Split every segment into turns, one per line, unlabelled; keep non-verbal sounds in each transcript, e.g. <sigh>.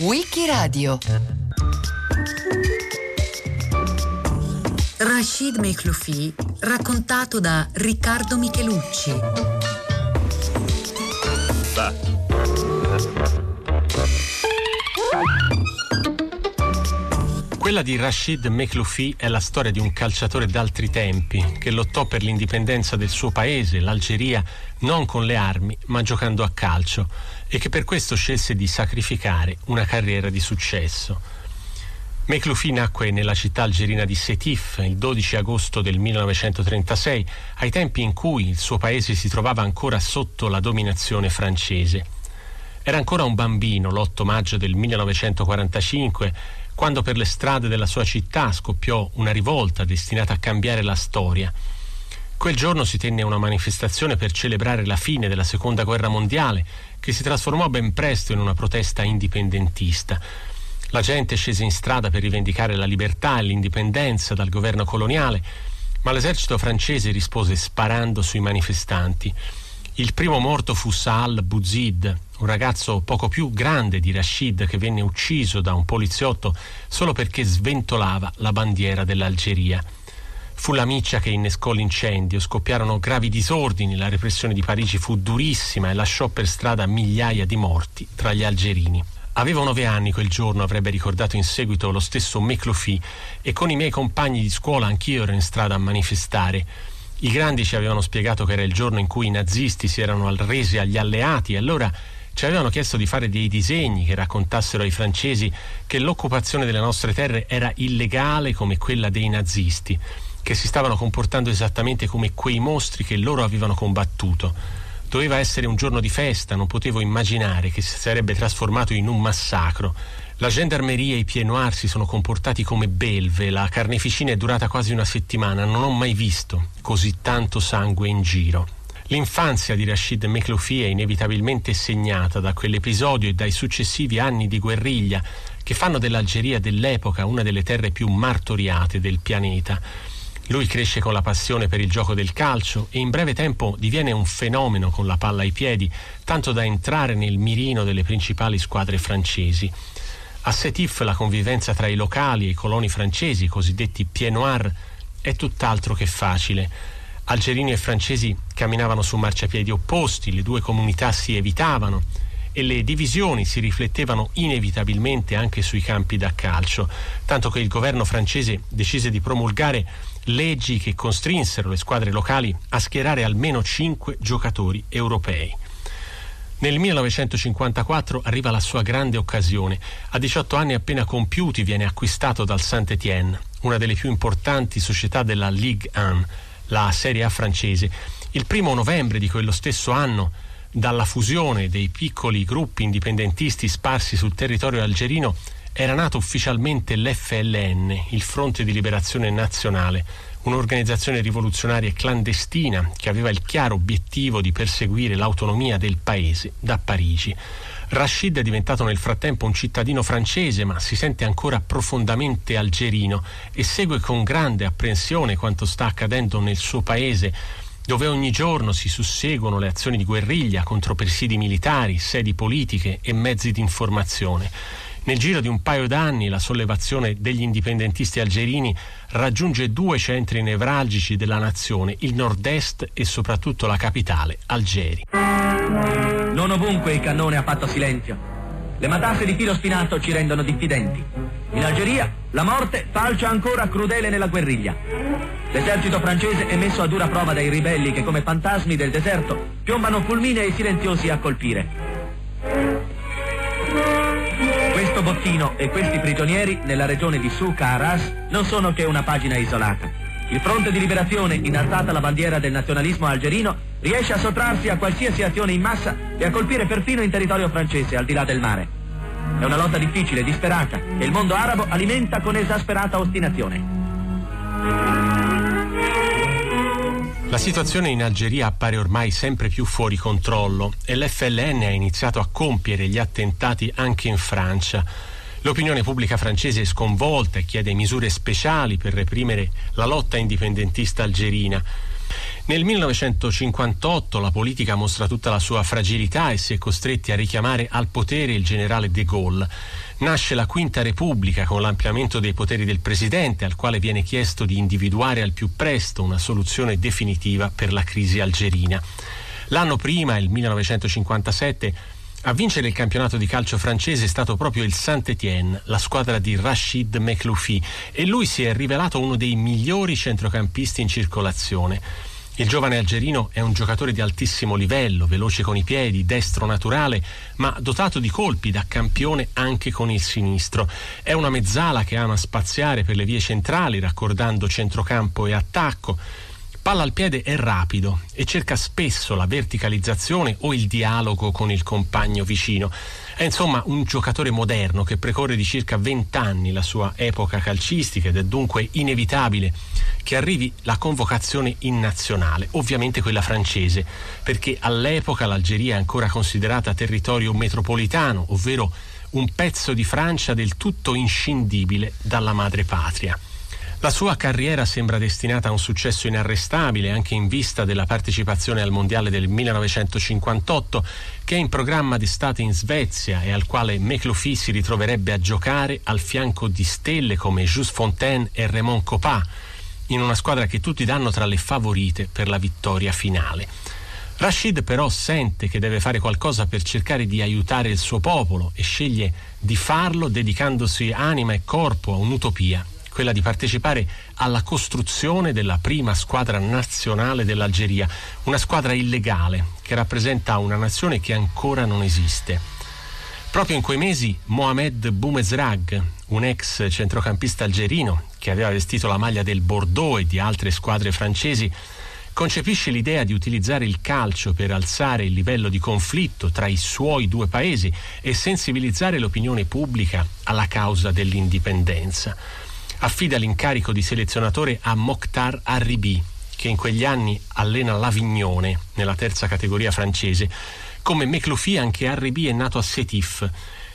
Wikiradio
Rashid Mekloufi raccontato da Riccardo Michelucci.
Quella di Rashid Mekloufi è la storia di un calciatore d'altri tempi che lottò per l'indipendenza del suo paese, l'Algeria, non con le armi, ma giocando a calcio e che per questo scelse di sacrificare una carriera di successo. Mekloufi nacque nella città algerina di Sétif il 12 agosto del 1936, ai tempi in cui il suo paese si trovava ancora sotto la dominazione francese. Era ancora un bambino l'8 maggio del 1945 quando per le strade della sua città scoppiò una rivolta destinata a cambiare la storia. Quel giorno si tenne una manifestazione per celebrare la fine della Seconda Guerra Mondiale, che si trasformò ben presto in una protesta indipendentista. La gente scese in strada per rivendicare la libertà e l'indipendenza dal governo coloniale, ma l'esercito francese rispose sparando sui manifestanti. Il primo morto fu Saal Bouzid, un ragazzo poco più grande di Rashid che venne ucciso da un poliziotto solo perché sventolava la bandiera dell'Algeria. Fu la miccia che innescò l'incendio, scoppiarono gravi disordini, la repressione di Parigi fu durissima e lasciò per strada migliaia di morti tra gli algerini. Avevo nove anni quel giorno, avrebbe ricordato in seguito lo stesso Meclofi, e con i miei compagni di scuola anch'io ero in strada a manifestare. I grandi ci avevano spiegato che era il giorno in cui i nazisti si erano resi agli alleati e allora ci avevano chiesto di fare dei disegni che raccontassero ai francesi che l'occupazione delle nostre terre era illegale come quella dei nazisti, che si stavano comportando esattamente come quei mostri che loro avevano combattuto. Doveva essere un giorno di festa, non potevo immaginare che si sarebbe trasformato in un massacro. La gendarmeria e i pieds noirs si sono comportati come belve, la carneficina è durata quasi una settimana, non ho mai visto così tanto sangue in giro. L'infanzia di Rashid Mekloufi è inevitabilmente segnata da quell'episodio e dai successivi anni di guerriglia che fanno dell'Algeria dell'epoca una delle terre più martoriate del pianeta. Lui cresce con la passione per il gioco del calcio e in breve tempo diviene un fenomeno con la palla ai piedi, tanto da entrare nel mirino delle principali squadre francesi. A Sétif la convivenza tra i locali e i coloni francesi, cosiddetti pieds noirs, è tutt'altro che facile. Algerini e francesi camminavano su marciapiedi opposti, le due comunità si evitavano e le divisioni si riflettevano inevitabilmente anche sui campi da calcio, tanto che il governo francese decise di promulgare leggi che costrinsero le squadre locali a schierare almeno cinque giocatori europei. Nel 1954 arriva la sua grande occasione. A 18 anni appena compiuti viene acquistato dal Saint-Étienne, una delle più importanti società della Ligue 1, la Serie A francese. Il primo novembre di quello stesso anno, dalla fusione dei piccoli gruppi indipendentisti sparsi sul territorio algerino, era nato ufficialmente l'FLN, il Fronte di Liberazione Nazionale, un'organizzazione rivoluzionaria clandestina che aveva il chiaro obiettivo di perseguire l'autonomia del paese da Parigi. Rashid è diventato nel frattempo un cittadino francese, ma si sente ancora profondamente algerino e segue con grande apprensione quanto sta accadendo nel suo paese, dove ogni giorno si susseguono le azioni di guerriglia contro presidi militari, sedi politiche e mezzi di informazione. Nel giro di un paio d'anni la sollevazione degli indipendentisti algerini raggiunge due centri nevralgici della nazione, il nord-est e soprattutto la capitale, Algeri.
Non ovunque il cannone ha fatto silenzio. Le matasse di filo spinato ci rendono diffidenti. In Algeria la morte falcia ancora crudele nella guerriglia. L'esercito francese è messo a dura prova dai ribelli che come fantasmi del deserto piombano fulminei e silenziosi a colpire. Questo bottino e questi prigionieri nella regione di Souka Aras non sono che una pagina isolata. Il fronte di liberazione, innalzata la bandiera del nazionalismo algerino, riesce a sottrarsi a qualsiasi azione in massa e a colpire perfino in territorio francese, al di là del mare. È una lotta difficile, disperata, che il mondo arabo alimenta con esasperata ostinazione.
La situazione in Algeria appare ormai sempre più fuori controllo e l'FLN ha iniziato a compiere gli attentati anche in Francia. L'opinione pubblica francese è sconvolta e chiede misure speciali per reprimere la lotta indipendentista algerina. Nel 1958 la politica mostra tutta la sua fragilità e si è costretti a richiamare al potere il generale de Gaulle. Nasce la Quinta Repubblica con l'ampliamento dei poteri del Presidente, al quale viene chiesto di individuare al più presto una soluzione definitiva per la crisi algerina. L'anno prima, il 1957, a vincere il campionato di calcio francese è stato proprio il Saint-Étienne, la squadra di Rachid Mekloufi, e lui si è rivelato uno dei migliori centrocampisti in circolazione. Il giovane algerino è un giocatore di altissimo livello, veloce con i piedi, destro naturale, ma dotato di colpi da campione anche con il sinistro. È una mezzala che ama spaziare per le vie centrali, raccordando centrocampo e attacco. Palla al piede è rapido e cerca spesso la verticalizzazione o il dialogo con il compagno vicino. È insomma un giocatore moderno che precorre di circa 20 anni la sua epoca calcistica ed è dunque inevitabile che arrivi la convocazione in nazionale, ovviamente quella francese, perché all'epoca l'Algeria è ancora considerata territorio metropolitano, ovvero un pezzo di Francia del tutto inscindibile dalla madre patria. La sua carriera sembra destinata a un successo inarrestabile anche in vista della partecipazione al Mondiale del 1958 che è in programma d'estate in Svezia e al quale McLuffy si ritroverebbe a giocare al fianco di stelle come Jules Fontaine e Raymond Coppa in una squadra che tutti danno tra le favorite per la vittoria finale. Rashid però sente che deve fare qualcosa per cercare di aiutare il suo popolo e sceglie di farlo dedicandosi anima e corpo a un'utopia quella di partecipare alla costruzione della prima squadra nazionale dell'Algeria, una squadra illegale che rappresenta una nazione che ancora non esiste. Proprio in quei mesi Mohamed Boumezrag, un ex centrocampista algerino che aveva vestito la maglia del Bordeaux e di altre squadre francesi, concepisce l'idea di utilizzare il calcio per alzare il livello di conflitto tra i suoi due paesi e sensibilizzare l'opinione pubblica alla causa dell'indipendenza affida l'incarico di selezionatore a Mokhtar Arribi, che in quegli anni allena l'Avignone, nella terza categoria francese. Come Meclofi anche Arribi è nato a Sétif,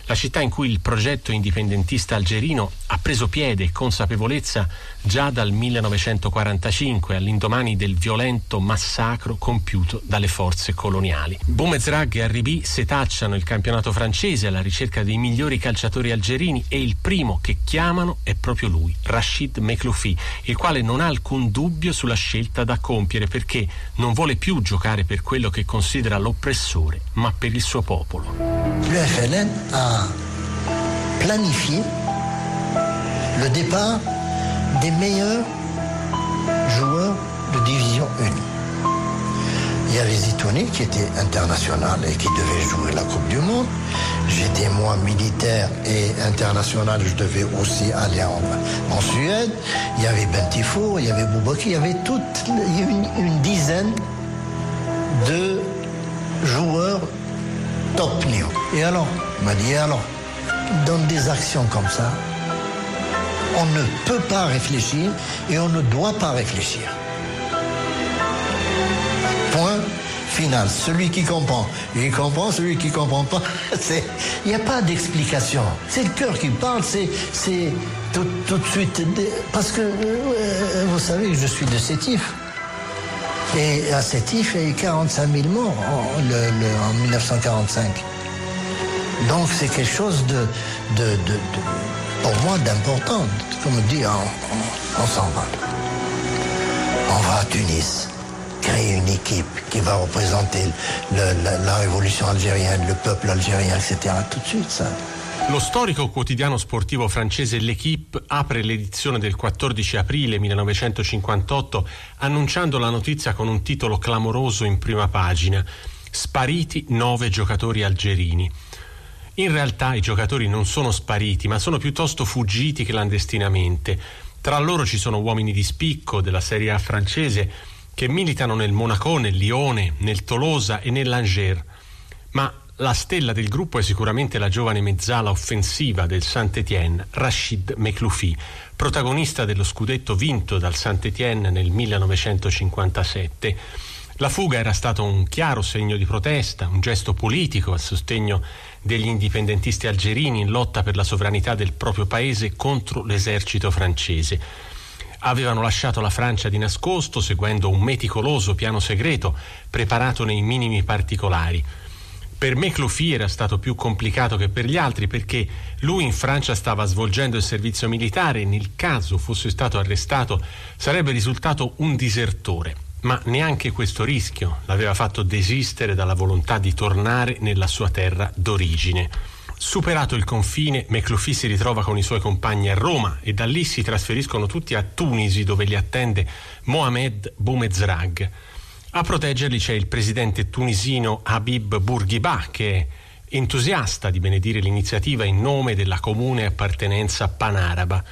la città in cui il progetto indipendentista algerino ha preso piede e consapevolezza già dal 1945, all'indomani del violento massacro compiuto dalle forze coloniali. Boumezrag e Arribi setacciano il campionato francese alla ricerca dei migliori calciatori algerini e il primo che chiamano è proprio lui, Rachid Mekloufi, il quale non ha alcun dubbio sulla scelta da compiere perché non vuole più giocare per quello che considera l'oppressore, ma per il suo popolo.
Ha planifié le départ des meilleurs joueurs de division 1. Il y avait Zitouni qui était international et qui devait jouer la Coupe du Monde. J'étais moi militaire et international, je devais aussi aller en, Suède. Il y avait Bentifo, il y avait Boubaki, il y avait toute une dizaine de joueurs top niveau. Et alors, il m'a dit, alors, dans des actions comme ça, on ne peut pas réfléchir et on ne doit pas réfléchir. Point final. Celui qui comprend, il comprend. Celui qui comprend pas. <laughs> Il n'y a pas d'explication. C'est le cœur qui parle. C'est, tout, tout, de suite. Parce que euh, vous savez que je suis de Sétif. Et à Sétif, il y a eu 45 000 morts en, le, le, en 1945. Donc c'est quelque chose de, de, de, pour moi d'important. Comme on dit, on, on, s'en va. On va à Tunis, créer une équipe qui va représenter la, la, révolution algérienne, le peuple algérien, etc. Tout de suite, ça.
Lo storico quotidiano sportivo francese L'Equipe apre l'edizione del 14 aprile 1958 annunciando la notizia con un titolo clamoroso in prima pagina. Spariti nove giocatori algerini. In realtà i giocatori non sono spariti, ma sono piuttosto fuggiti clandestinamente. Tra loro ci sono uomini di spicco della Serie A francese che militano nel Monaco, nel Lione, nel Tolosa e nell'Angers. Ma la stella del gruppo è sicuramente la giovane mezzala offensiva del Saint-Étienne, Rachid Mekloufi, protagonista dello scudetto vinto dal Saint-Étienne nel 1957. La fuga era stato un chiaro segno di protesta, un gesto politico a sostegno degli indipendentisti algerini in lotta per la sovranità del proprio paese contro l'esercito francese. Avevano lasciato la Francia di nascosto seguendo un meticoloso piano segreto preparato nei minimi particolari. Per me Clofi era stato più complicato che per gli altri perché lui in Francia stava svolgendo il servizio militare e nel caso fosse stato arrestato sarebbe risultato un disertore. Ma neanche questo rischio l'aveva fatto desistere dalla volontà di tornare nella sua terra d'origine. Superato il confine, Meclofi si ritrova con i suoi compagni a Roma e da lì si trasferiscono tutti a Tunisi dove li attende Mohamed Boumezrag. A proteggerli c'è il presidente tunisino Habib Bourguiba che è entusiasta di benedire l'iniziativa in nome della comune appartenenza panaraba.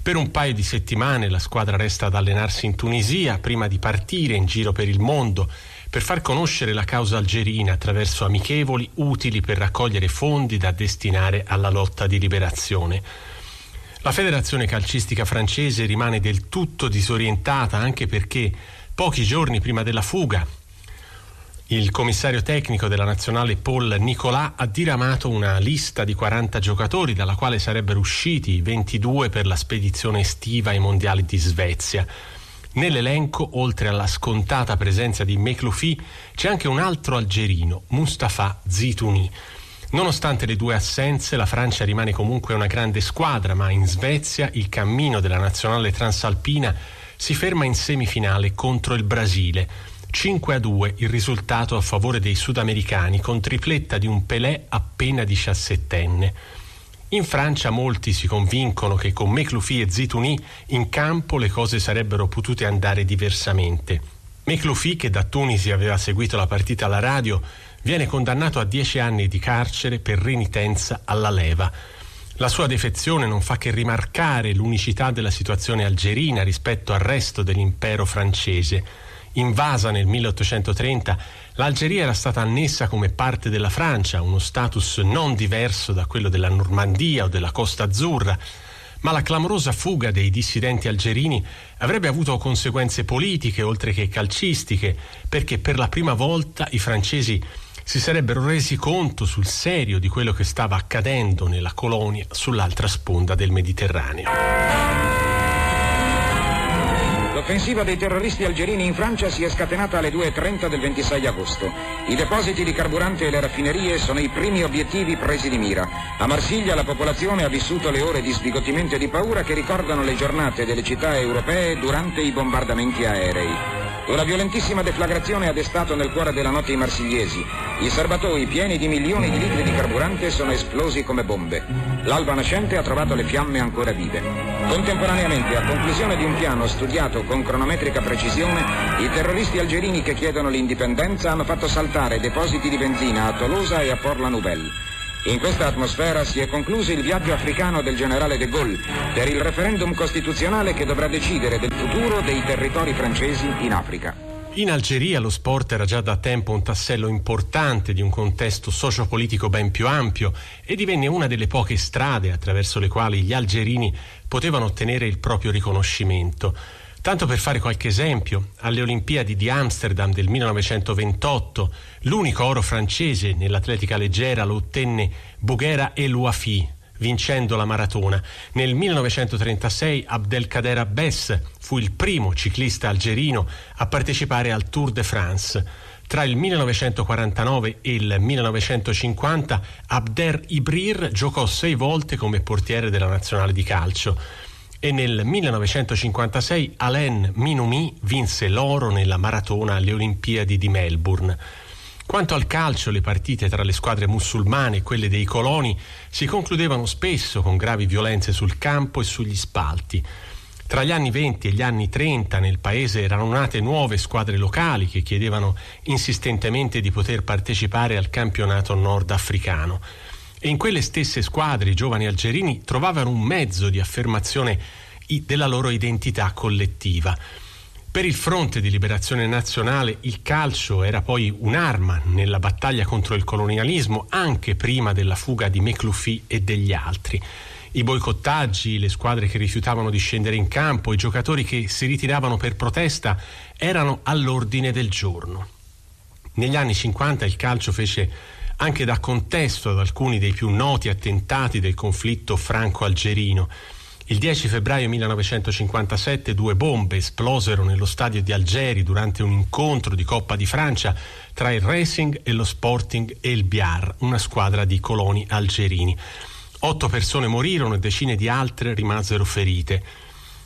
Per un paio di settimane la squadra resta ad allenarsi in Tunisia prima di partire in giro per il mondo per far conoscere la causa algerina attraverso amichevoli utili per raccogliere fondi da destinare alla lotta di liberazione. La federazione calcistica francese rimane del tutto disorientata anche perché Pochi giorni prima della fuga, il commissario tecnico della nazionale Paul Nicolà ha diramato una lista di 40 giocatori dalla quale sarebbero usciti 22 per la spedizione estiva ai mondiali di Svezia. Nell'elenco, oltre alla scontata presenza di Mekloufi, c'è anche un altro algerino, Mustafa Zitouni. Nonostante le due assenze, la Francia rimane comunque una grande squadra, ma in Svezia il cammino della nazionale transalpina si ferma in semifinale contro il Brasile. 5 a 2 il risultato a favore dei sudamericani con tripletta di un Pelé appena 17enne. In Francia molti si convincono che con Mecloufi e Zitouni in campo le cose sarebbero potute andare diversamente. Mecloufi, che da Tunisi aveva seguito la partita alla radio, viene condannato a 10 anni di carcere per renitenza alla leva. La sua defezione non fa che rimarcare l'unicità della situazione algerina rispetto al resto dell'impero francese. Invasa nel 1830, l'Algeria era stata annessa come parte della Francia, uno status non diverso da quello della Normandia o della Costa Azzurra, ma la clamorosa fuga dei dissidenti algerini avrebbe avuto conseguenze politiche oltre che calcistiche, perché per la prima volta i francesi si sarebbero resi conto sul serio di quello che stava accadendo nella colonia sull'altra sponda del Mediterraneo.
L'offensiva dei terroristi algerini in Francia si è scatenata alle 2.30 del 26 agosto. I depositi di carburante e le raffinerie sono i primi obiettivi presi di mira. A Marsiglia la popolazione ha vissuto le ore di sbigottimento e di paura che ricordano le giornate delle città europee durante i bombardamenti aerei. Una violentissima deflagrazione ha destato nel cuore della notte i marsigliesi. I serbatoi pieni di milioni di litri di carburante sono esplosi come bombe. L'alba nascente ha trovato le fiamme ancora vive. Contemporaneamente, a conclusione di un piano studiato con cronometrica precisione, i terroristi algerini che chiedono l'indipendenza hanno fatto saltare depositi di benzina a Tolosa e a Port-la-Nouvelle. In questa atmosfera si è concluso il viaggio africano del generale de Gaulle per il referendum costituzionale che dovrà decidere del futuro dei territori francesi in Africa.
In Algeria lo sport era già da tempo un tassello importante di un contesto sociopolitico ben più ampio e divenne una delle poche strade attraverso le quali gli algerini potevano ottenere il proprio riconoscimento. Tanto per fare qualche esempio, alle Olimpiadi di Amsterdam del 1928 l'unico oro francese nell'atletica leggera lo ottenne Bouguera El Ouafi, vincendo la maratona. Nel 1936 Abdelkader Abbes fu il primo ciclista algerino a partecipare al Tour de France. Tra il 1949 e il 1950 Abder Ibrir giocò sei volte come portiere della nazionale di calcio e nel 1956 Alain Minoumi vinse l'oro nella maratona alle Olimpiadi di Melbourne. Quanto al calcio, le partite tra le squadre musulmane e quelle dei coloni si concludevano spesso con gravi violenze sul campo e sugli spalti. Tra gli anni 20 e gli anni 30 nel paese erano nate nuove squadre locali che chiedevano insistentemente di poter partecipare al campionato nordafricano e in quelle stesse squadre i giovani algerini trovavano un mezzo di affermazione della loro identità collettiva. Per il fronte di liberazione nazionale il calcio era poi un'arma nella battaglia contro il colonialismo anche prima della fuga di Mecloufi e degli altri. I boicottaggi, le squadre che rifiutavano di scendere in campo, i giocatori che si ritiravano per protesta erano all'ordine del giorno. Negli anni 50 il calcio fece anche da contesto ad alcuni dei più noti attentati del conflitto franco-algerino. Il 10 febbraio 1957 due bombe esplosero nello stadio di Algeri durante un incontro di Coppa di Francia tra il Racing e lo Sporting El Biar, una squadra di coloni algerini. Otto persone morirono e decine di altre rimasero ferite.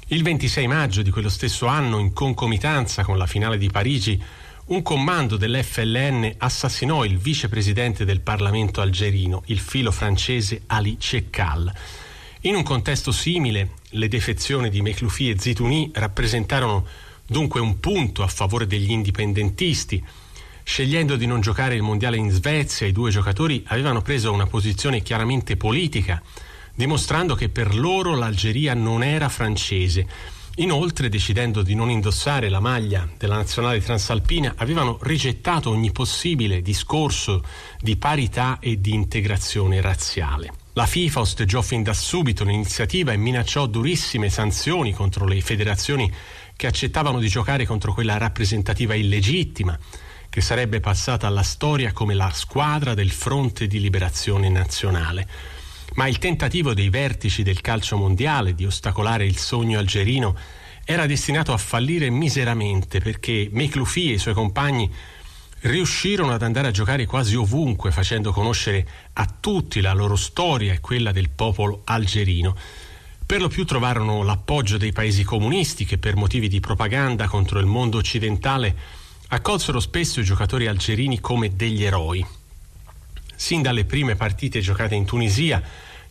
Il 26 maggio di quello stesso anno, in concomitanza con la finale di Parigi, un comando dell'FLN assassinò il vicepresidente del Parlamento algerino, il filo francese Ali Cekkal. In un contesto simile, le defezioni di Mekloufi e Zitouni rappresentarono dunque un punto a favore degli indipendentisti. Scegliendo di non giocare il mondiale in Svezia, i due giocatori avevano preso una posizione chiaramente politica, dimostrando che per loro l'Algeria non era francese. Inoltre, decidendo di non indossare la maglia della nazionale transalpina, avevano rigettato ogni possibile discorso di parità e di integrazione razziale. La FIFA osteggiò fin da subito l'iniziativa e minacciò durissime sanzioni contro le federazioni che accettavano di giocare contro quella rappresentativa illegittima, che sarebbe passata alla storia come la squadra del Fronte di Liberazione Nazionale. Ma il tentativo dei vertici del calcio mondiale di ostacolare il sogno algerino era destinato a fallire miseramente perché Mekloufi e i suoi compagni riuscirono ad andare a giocare quasi ovunque, facendo conoscere a tutti la loro storia e quella del popolo algerino. Per lo più trovarono l'appoggio dei paesi comunisti che per motivi di propaganda contro il mondo occidentale accolsero spesso i giocatori algerini come degli eroi. Sin dalle prime partite giocate in Tunisia,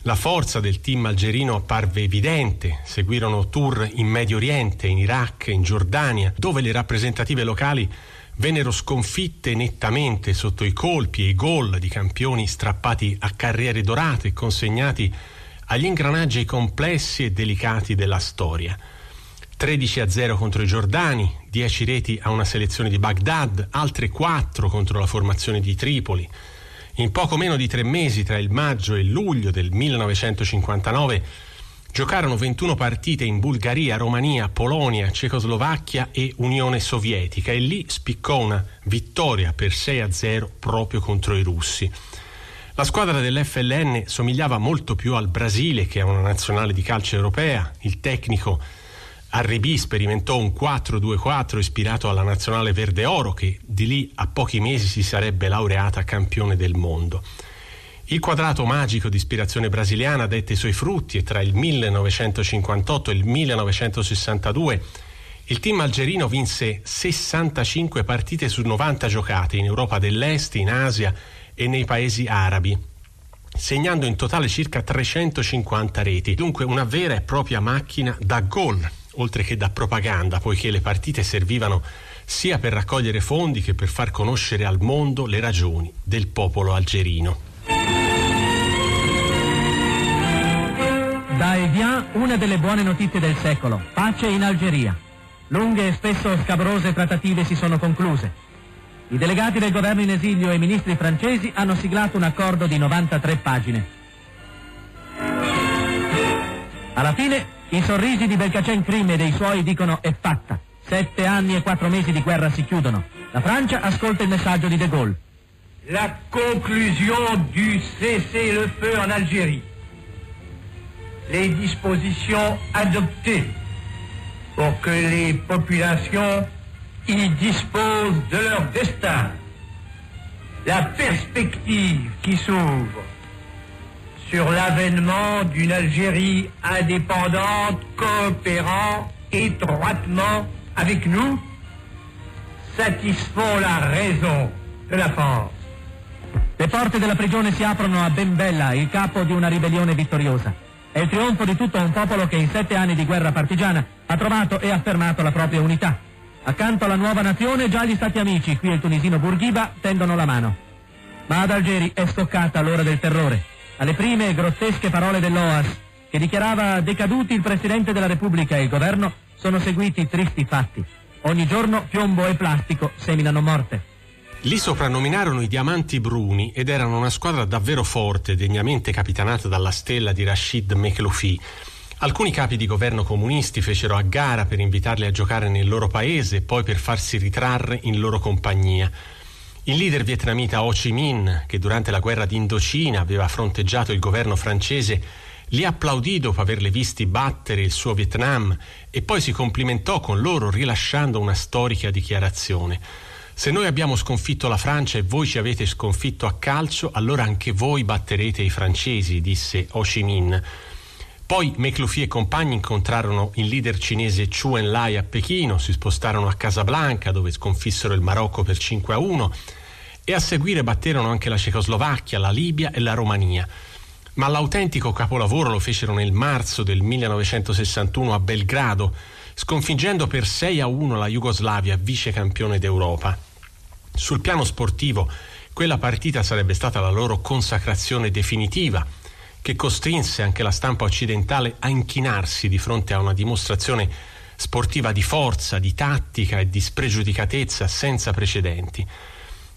la forza del team algerino apparve evidente, seguirono tour in Medio Oriente, in Iraq, in Giordania, dove le rappresentative locali vennero sconfitte nettamente sotto i colpi e i gol di campioni strappati a carriere dorate e consegnati agli ingranaggi complessi e delicati della storia. 13 a 0 contro i Giordani, 10 reti a una selezione di Baghdad, altre 4 contro la formazione di Tripoli. In poco meno di tre mesi, tra il maggio e il luglio del 1959, Giocarono 21 partite in Bulgaria, Romania, Polonia, Cecoslovacchia e Unione Sovietica e lì spiccò una vittoria per 6 a 0 proprio contro i russi. La squadra dell'FLN somigliava molto più al Brasile che a una nazionale di calcio europea. Il tecnico Arribì sperimentò un 4-2-4 ispirato alla nazionale verde oro che di lì a pochi mesi si sarebbe laureata campione del mondo. Il quadrato magico di ispirazione brasiliana dette i suoi frutti e tra il 1958 e il 1962 il team algerino vinse 65 partite su 90 giocate in Europa dell'Est, in Asia e nei paesi arabi, segnando in totale circa 350 reti, dunque una vera e propria macchina da gol, oltre che da propaganda, poiché le partite servivano sia per raccogliere fondi che per far conoscere al mondo le ragioni del popolo algerino.
Da Evian una delle buone notizie del secolo, pace in Algeria. Lunghe e spesso scabrose trattative si sono concluse. I delegati del governo in esilio e i ministri francesi hanno siglato un accordo di 93 pagine. Alla fine, i sorrisi di Belcacem Crim e dei suoi dicono è fatta. Sette anni e quattro mesi di guerra si chiudono. La Francia ascolta il messaggio di De Gaulle.
La conclusion du cessez-le-feu en Algérie les dispositions adoptées pour que les populations y disposent de leur destin, la perspective qui s'ouvre sur l'avènement d'une Algérie indépendante coopérant étroitement avec nous satisfont la raison de la France.
Le porte della prigione si aprono a Ben Bella, il capo di una ribellione vittoriosa. È il trionfo di tutto un popolo che in sette anni di guerra partigiana ha trovato e affermato la propria unità. Accanto alla nuova nazione già gli stati amici, qui il tunisino Bourguiba, tendono la mano. Ma ad Algeri è stoccata l'ora del terrore. Alle prime grottesche parole dell'OAS, che dichiarava decaduti il Presidente della Repubblica e il governo, sono seguiti tristi fatti. Ogni giorno piombo e plastico seminano morte.
Li soprannominarono i Diamanti Bruni ed erano una squadra davvero forte, degnamente capitanata dalla stella di Rashid Mekloufi. Alcuni capi di governo comunisti fecero a gara per invitarli a giocare nel loro paese e poi per farsi ritrarre in loro compagnia. Il leader vietnamita Ho Chi Minh, che durante la guerra d'Indocina aveva fronteggiato il governo francese, li applaudì dopo averle visti battere il suo Vietnam e poi si complimentò con loro rilasciando una storica dichiarazione. Se noi abbiamo sconfitto la Francia e voi ci avete sconfitto a calcio, allora anche voi batterete i francesi, disse Ho Chi Minh. Poi McLuffy e compagni incontrarono il leader cinese Chu Enlai a Pechino, si spostarono a Casablanca dove sconfissero il Marocco per 5 a 1 e a seguire batterono anche la Cecoslovacchia, la Libia e la Romania. Ma l'autentico capolavoro lo fecero nel marzo del 1961 a Belgrado, sconfiggendo per 6 a 1 la Jugoslavia, vice campione d'Europa. Sul piano sportivo, quella partita sarebbe stata la loro consacrazione definitiva, che costrinse anche la stampa occidentale a inchinarsi di fronte a una dimostrazione sportiva di forza, di tattica e di spregiudicatezza senza precedenti.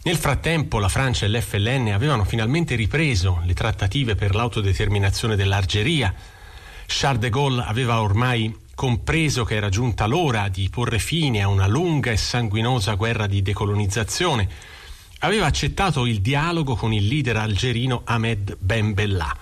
Nel frattempo la Francia e l'FLN avevano finalmente ripreso le trattative per l'autodeterminazione dell'Algeria. Charles de Gaulle aveva ormai compreso che era giunta l'ora di porre fine a una lunga e sanguinosa guerra di decolonizzazione, aveva accettato il dialogo con il leader algerino Ahmed Ben Bella.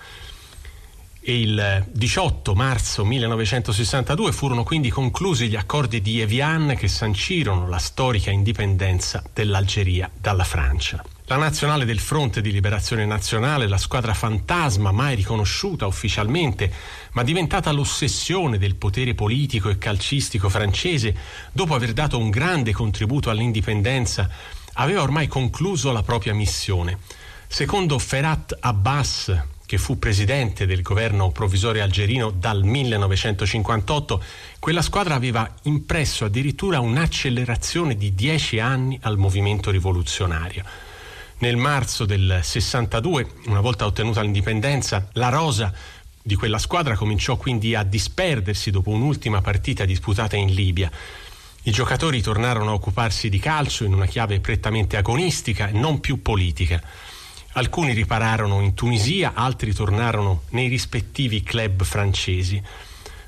E il 18 marzo 1962 furono quindi conclusi gli accordi di Evian che sancirono la storica indipendenza dell'Algeria dalla Francia. La nazionale del Fronte di Liberazione Nazionale, la squadra fantasma mai riconosciuta ufficialmente, ma diventata l'ossessione del potere politico e calcistico francese, dopo aver dato un grande contributo all'indipendenza, aveva ormai concluso la propria missione. Secondo Ferhat Abbas, che fu presidente del governo provvisorio algerino dal 1958, quella squadra aveva impresso addirittura un'accelerazione di dieci anni al movimento rivoluzionario. Nel marzo del 62, una volta ottenuta l'indipendenza, la rosa di quella squadra cominciò quindi a disperdersi dopo un'ultima partita disputata in Libia. I giocatori tornarono a occuparsi di calcio in una chiave prettamente agonistica e non più politica. Alcuni ripararono in Tunisia, altri tornarono nei rispettivi club francesi.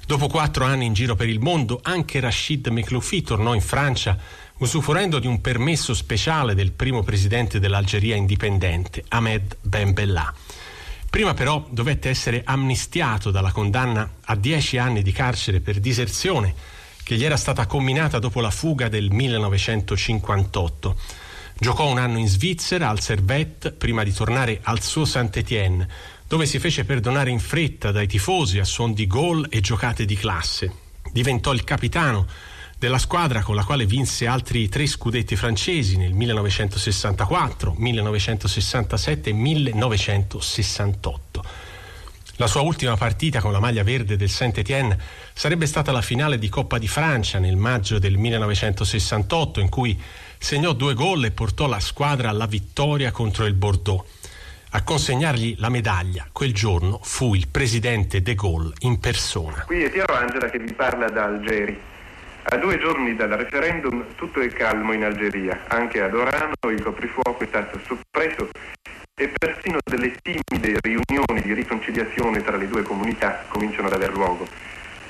Dopo quattro anni in giro per il mondo, anche Rachid Mekloufi tornò in Francia usufruendo di un permesso speciale del primo presidente dell'Algeria indipendente, Ahmed Ben Bella. Prima però dovette essere amnistiato dalla condanna a dieci anni di carcere per diserzione che gli era stata comminata dopo la fuga del 1958. Giocò un anno in Svizzera al Servette prima di tornare al suo Saint-Étienne, dove si fece perdonare in fretta dai tifosi a suon di gol e giocate di classe. Diventò il capitano della squadra con la quale vinse altri tre scudetti francesi nel 1964, 1967 e 1968. La sua ultima partita con la maglia verde del Saint-Étienne sarebbe stata la finale di Coppa di Francia nel maggio del 1968 in cui segnò due gol e portò la squadra alla vittoria contro il Bordeaux. A consegnargli la medaglia quel giorno fu il presidente De Gaulle in persona.
Qui è Piero Angela che vi parla da Algeri. A due giorni dal referendum tutto è calmo in Algeria, anche ad Orano il coprifuoco è stato soppresso e persino delle timide riunioni di riconciliazione tra le due comunità cominciano ad aver luogo.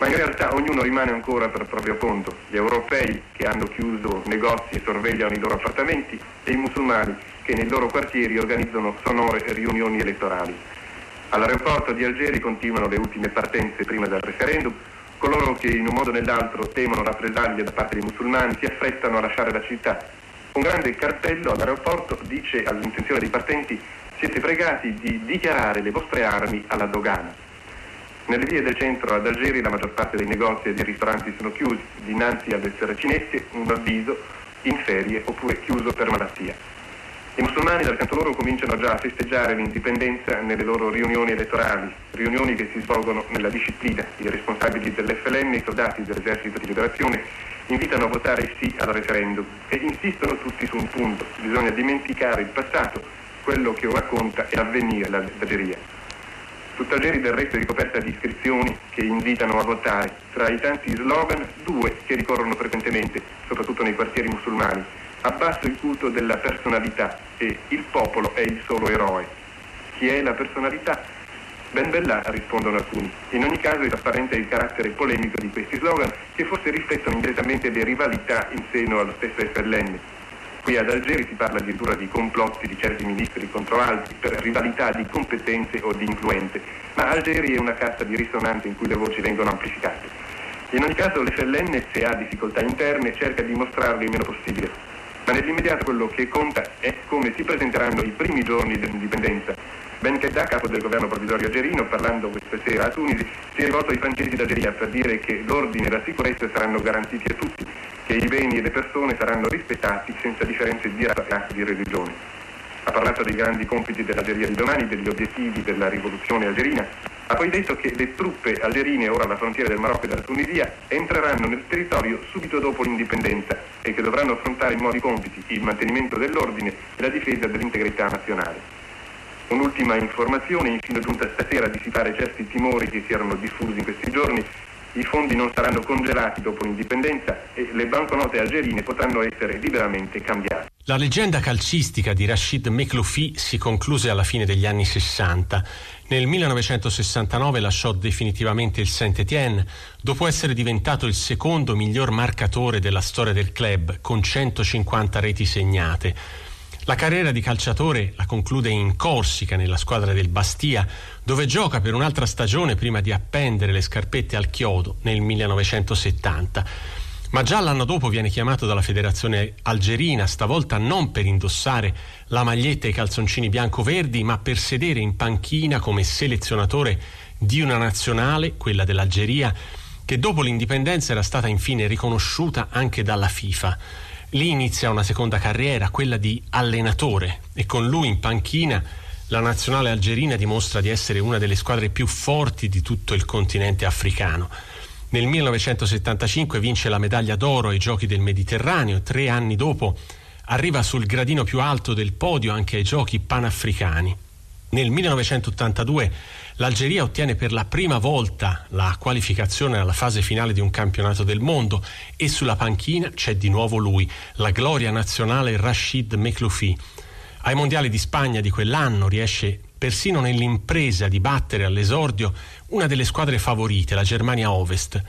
Ma in realtà ognuno rimane ancora per proprio conto, gli europei che hanno chiuso negozi e sorvegliano i loro appartamenti e i musulmani che nei loro quartieri organizzano sonore riunioni elettorali. All'aeroporto di Algeri continuano le ultime partenze prima del referendum Coloro che in un modo o nell'altro temono rappresaglie da parte dei musulmani si affrettano a lasciare la città. Un grande cartello all'aeroporto dice all'intenzione dei partenti siete pregati di dichiarare le vostre armi alla dogana. Nelle vie del centro ad Algeri la maggior parte dei negozi e dei ristoranti sono chiusi, dinanzi ad essere cinesi un avviso in ferie oppure chiuso per malattia. I musulmani dal canto loro cominciano già a festeggiare l'indipendenza nelle loro riunioni elettorali, riunioni che si svolgono nella disciplina. I responsabili dell'FLN, i soldati dell'esercito di liberazione, invitano a votare sì al referendum e insistono tutti su un punto. Bisogna dimenticare il passato, quello che ora conta è avvenire l'Algeria. Tutta Algeri del resto è ricoperta di iscrizioni che invitano a votare. Tra i tanti slogan, due che ricorrono frequentemente, soprattutto nei quartieri musulmani abbasso il culto della personalità e il popolo è il solo eroe. Chi è la personalità? Ben bella, rispondono alcuni. In ogni caso è trasparente il carattere polemico di questi slogan che forse riflettono indirettamente le rivalità in seno allo stesso FLN. Qui ad Algeri si parla addirittura di complotti di certi ministri contro altri per rivalità di competenze o di influenze, ma Algeri è una cassa di risonanza in cui le voci vengono amplificate. In ogni caso l'FLN, se ha difficoltà interne, cerca di mostrarle il meno possibile, ma nell'immediato quello che conta è come si presenteranno i primi giorni dell'indipendenza. Ben Kedda, capo del governo provvisorio algerino, parlando questa sera a Tunisi, si è rivolto ai francesi d'Algeria per dire che l'ordine e la sicurezza saranno garantiti a tutti che i beni e le persone saranno rispettati senza differenze di razza e di religione. Ha parlato dei grandi compiti dell'Algeria di domani, degli obiettivi della rivoluzione algerina. Ha poi detto che le truppe algerine, ora alla frontiera del Marocco e della Tunisia, entreranno nel territorio subito dopo l'indipendenza e che dovranno affrontare nuovi compiti, il mantenimento dell'ordine e la difesa dell'integrità nazionale. Un'ultima informazione, infine giunta stasera a dissipare certi timori che si erano diffusi in questi giorni, i fondi non saranno congelati dopo l'indipendenza e le banconote algerine potranno essere liberamente cambiate.
La leggenda calcistica di Rashid Mekloufi si concluse alla fine degli anni 60. Nel 1969 lasciò definitivamente il Saint-Étienne dopo essere diventato il secondo miglior marcatore della storia del club con 150 reti segnate. La carriera di calciatore la conclude in Corsica, nella squadra del Bastia, dove gioca per un'altra stagione prima di appendere le scarpette al chiodo nel 1970. Ma già l'anno dopo viene chiamato dalla federazione algerina, stavolta non per indossare la maglietta e i calzoncini bianco-verdi, ma per sedere in panchina come selezionatore di una nazionale, quella dell'Algeria, che dopo l'indipendenza era stata infine riconosciuta anche dalla FIFA. Lì inizia una seconda carriera, quella di allenatore, e con lui in panchina la nazionale algerina dimostra di essere una delle squadre più forti di tutto il continente africano. Nel 1975 vince la medaglia d'oro ai Giochi del Mediterraneo tre anni dopo arriva sul gradino più alto del podio anche ai Giochi panafricani. Nel 1982 l'Algeria ottiene per la prima volta la qualificazione alla fase finale di un campionato del mondo e sulla panchina c'è di nuovo lui, la gloria nazionale Rashid Mekloufi. Ai mondiali di Spagna di quell'anno riesce persino nell'impresa di battere all'esordio una delle squadre favorite, la Germania Ovest.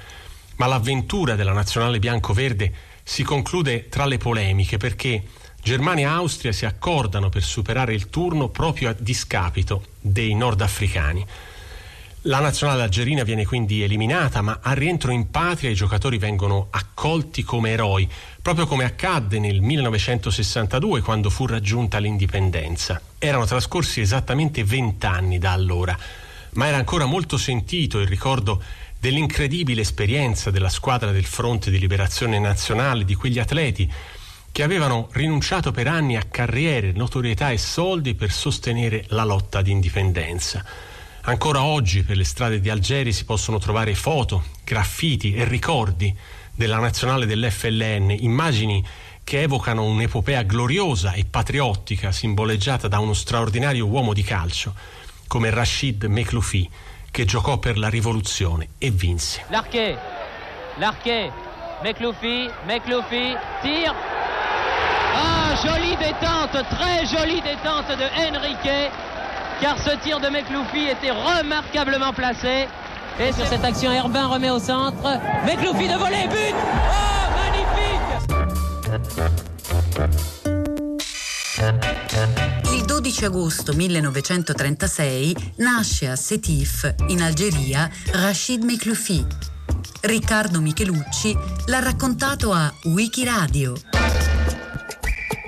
Ma l'avventura della nazionale bianco-verde si conclude tra le polemiche perché Germania e Austria si accordano per superare il turno proprio a discapito dei nordafricani. La nazionale algerina viene quindi eliminata, ma al rientro in patria i giocatori vengono accolti come eroi, proprio come accadde nel 1962 quando fu raggiunta l'indipendenza. Erano trascorsi esattamente vent'anni da allora, ma era ancora molto sentito il ricordo dell'incredibile esperienza della squadra del Fronte di Liberazione Nazionale, di quegli atleti che avevano rinunciato per anni a carriere, notorietà e soldi per sostenere la lotta di indipendenza. Ancora oggi per le strade di Algeri si possono trovare foto, graffiti e ricordi della nazionale dell'FLN, immagini che evocano un'epopea gloriosa e patriottica simboleggiata da uno straordinario uomo di calcio come Rashid Mekloufi che giocò per la rivoluzione e vinse.
L'arquet, l'arquet, Mekloufi, Mekloufi, tire Ah, jolie détente, très jolie détente de Henrique, car ce tir de Mekloufi était remarquablement placé. Et sur cette action, Herbin remet au centre. Mekloufi de voler, but Oh, magnifique
Il 12 agosto 1936 nasce a Sétif, in Algeria, Rachid Mekloufi. Riccardo Michelucci l'ha raccontato a Wikiradio